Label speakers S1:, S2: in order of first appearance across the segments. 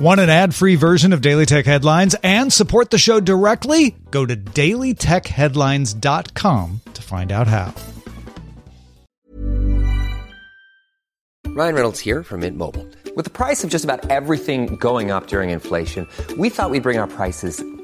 S1: Want an ad free version of Daily Tech Headlines and support the show directly? Go to dailytechheadlines.com to find out how.
S2: Ryan Reynolds here from Mint Mobile. With the price of just about everything going up during inflation, we thought we'd bring our prices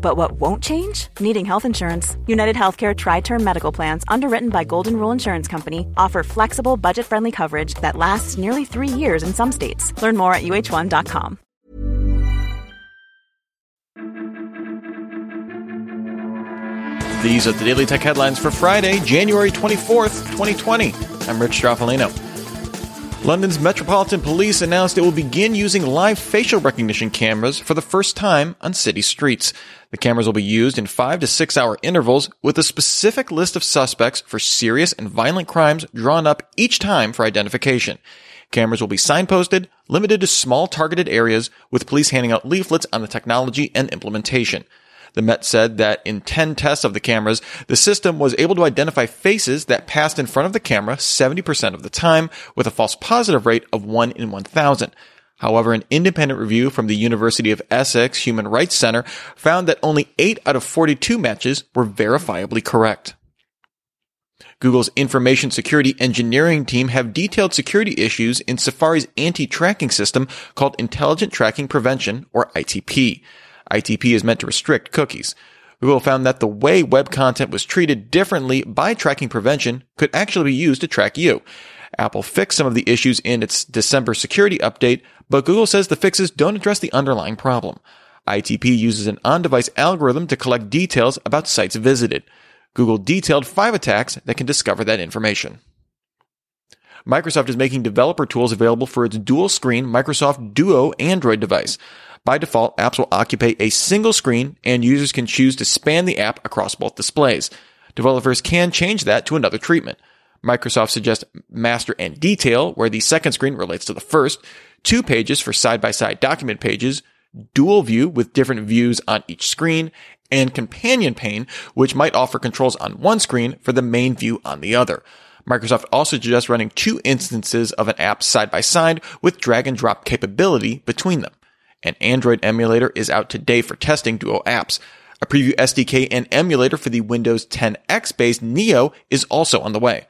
S3: But what won't change? Needing health insurance. United Healthcare Tri Term Medical Plans, underwritten by Golden Rule Insurance Company, offer flexible, budget friendly coverage that lasts nearly three years in some states. Learn more at uh1.com.
S4: These are the Daily Tech headlines for Friday, January 24th, 2020. I'm Rich Stroffolino. London's Metropolitan Police announced it will begin using live facial recognition cameras for the first time on city streets. The cameras will be used in five to six hour intervals with a specific list of suspects for serious and violent crimes drawn up each time for identification. Cameras will be signposted, limited to small targeted areas, with police handing out leaflets on the technology and implementation. The Met said that in 10 tests of the cameras, the system was able to identify faces that passed in front of the camera 70% of the time with a false positive rate of 1 in 1000. However, an independent review from the University of Essex Human Rights Center found that only 8 out of 42 matches were verifiably correct. Google's information security engineering team have detailed security issues in Safari's anti-tracking system called Intelligent Tracking Prevention, or ITP. ITP is meant to restrict cookies. Google found that the way web content was treated differently by tracking prevention could actually be used to track you. Apple fixed some of the issues in its December security update, but Google says the fixes don't address the underlying problem. ITP uses an on-device algorithm to collect details about sites visited. Google detailed five attacks that can discover that information. Microsoft is making developer tools available for its dual screen Microsoft Duo Android device. By default, apps will occupy a single screen and users can choose to span the app across both displays. Developers can change that to another treatment. Microsoft suggests master and detail, where the second screen relates to the first, two pages for side-by-side document pages, dual view with different views on each screen, and companion pane, which might offer controls on one screen for the main view on the other. Microsoft also suggests running two instances of an app side by side with drag and drop capability between them. An Android emulator is out today for testing Duo apps. A preview SDK and emulator for the Windows 10X based Neo is also on the way.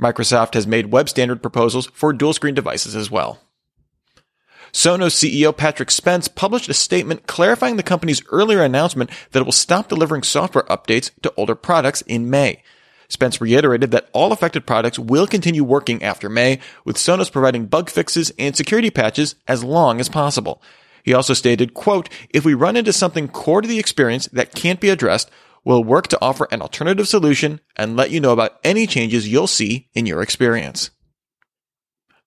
S4: Microsoft has made web standard proposals for dual screen devices as well. Sonos CEO Patrick Spence published a statement clarifying the company's earlier announcement that it will stop delivering software updates to older products in May. Spence reiterated that all affected products will continue working after May, with Sonos providing bug fixes and security patches as long as possible. He also stated, quote, if we run into something core to the experience that can't be addressed, we'll work to offer an alternative solution and let you know about any changes you'll see in your experience.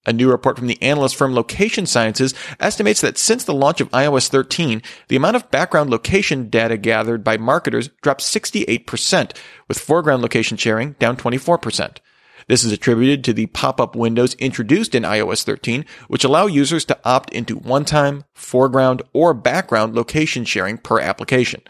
S4: A new report from the analyst firm Location Sciences estimates that since the launch of iOS 13, the amount of background location data gathered by marketers dropped 68%, with foreground location sharing down 24%. This is attributed to the pop-up windows introduced in iOS 13, which allow users to opt into one-time, foreground, or background location sharing per application.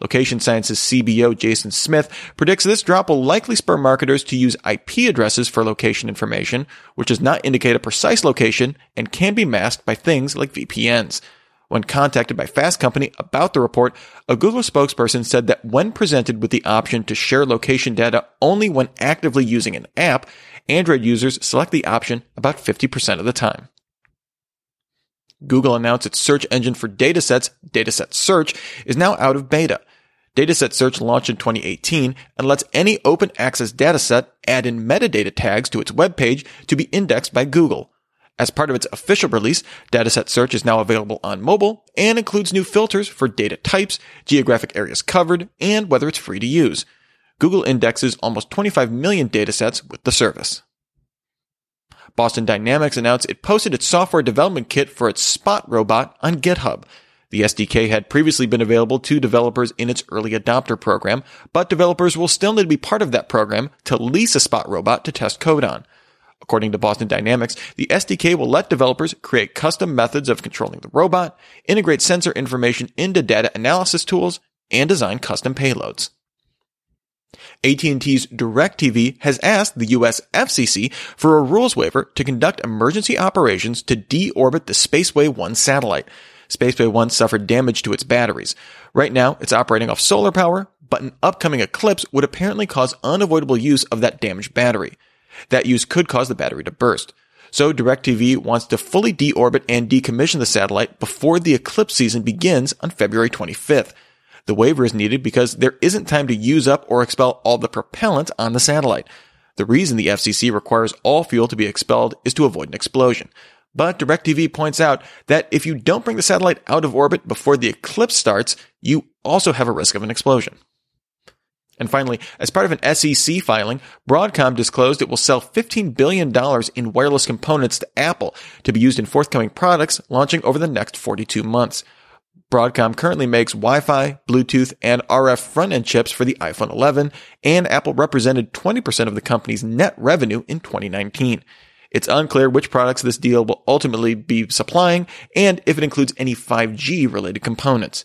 S4: Location Sciences CBO Jason Smith predicts this drop will likely spur marketers to use IP addresses for location information, which does not indicate a precise location and can be masked by things like VPNs. When contacted by Fast Company about the report, a Google spokesperson said that when presented with the option to share location data only when actively using an app, Android users select the option about 50% of the time. Google announced its search engine for datasets, Dataset Search, is now out of beta. Dataset Search launched in 2018 and lets any open access dataset add in metadata tags to its webpage to be indexed by Google. As part of its official release, Dataset Search is now available on mobile and includes new filters for data types, geographic areas covered, and whether it's free to use. Google indexes almost 25 million datasets with the service. Boston Dynamics announced it posted its software development kit for its Spot robot on GitHub. The SDK had previously been available to developers in its early adopter program, but developers will still need to be part of that program to lease a Spot robot to test code on. According to Boston Dynamics, the SDK will let developers create custom methods of controlling the robot, integrate sensor information into data analysis tools, and design custom payloads. AT&T's DirecTV has asked the US FCC for a rules waiver to conduct emergency operations to deorbit the Spaceway 1 satellite. Spaceway 1 suffered damage to its batteries. Right now, it's operating off solar power, but an upcoming eclipse would apparently cause unavoidable use of that damaged battery. That use could cause the battery to burst. So DirecTV wants to fully deorbit and decommission the satellite before the eclipse season begins on February 25th. The waiver is needed because there isn't time to use up or expel all the propellant on the satellite. The reason the FCC requires all fuel to be expelled is to avoid an explosion. But DirecTV points out that if you don't bring the satellite out of orbit before the eclipse starts, you also have a risk of an explosion. And finally, as part of an SEC filing, Broadcom disclosed it will sell $15 billion in wireless components to Apple to be used in forthcoming products launching over the next 42 months. Broadcom currently makes Wi-Fi, Bluetooth, and RF front-end chips for the iPhone 11, and Apple represented 20% of the company's net revenue in 2019. It's unclear which products this deal will ultimately be supplying and if it includes any 5G related components.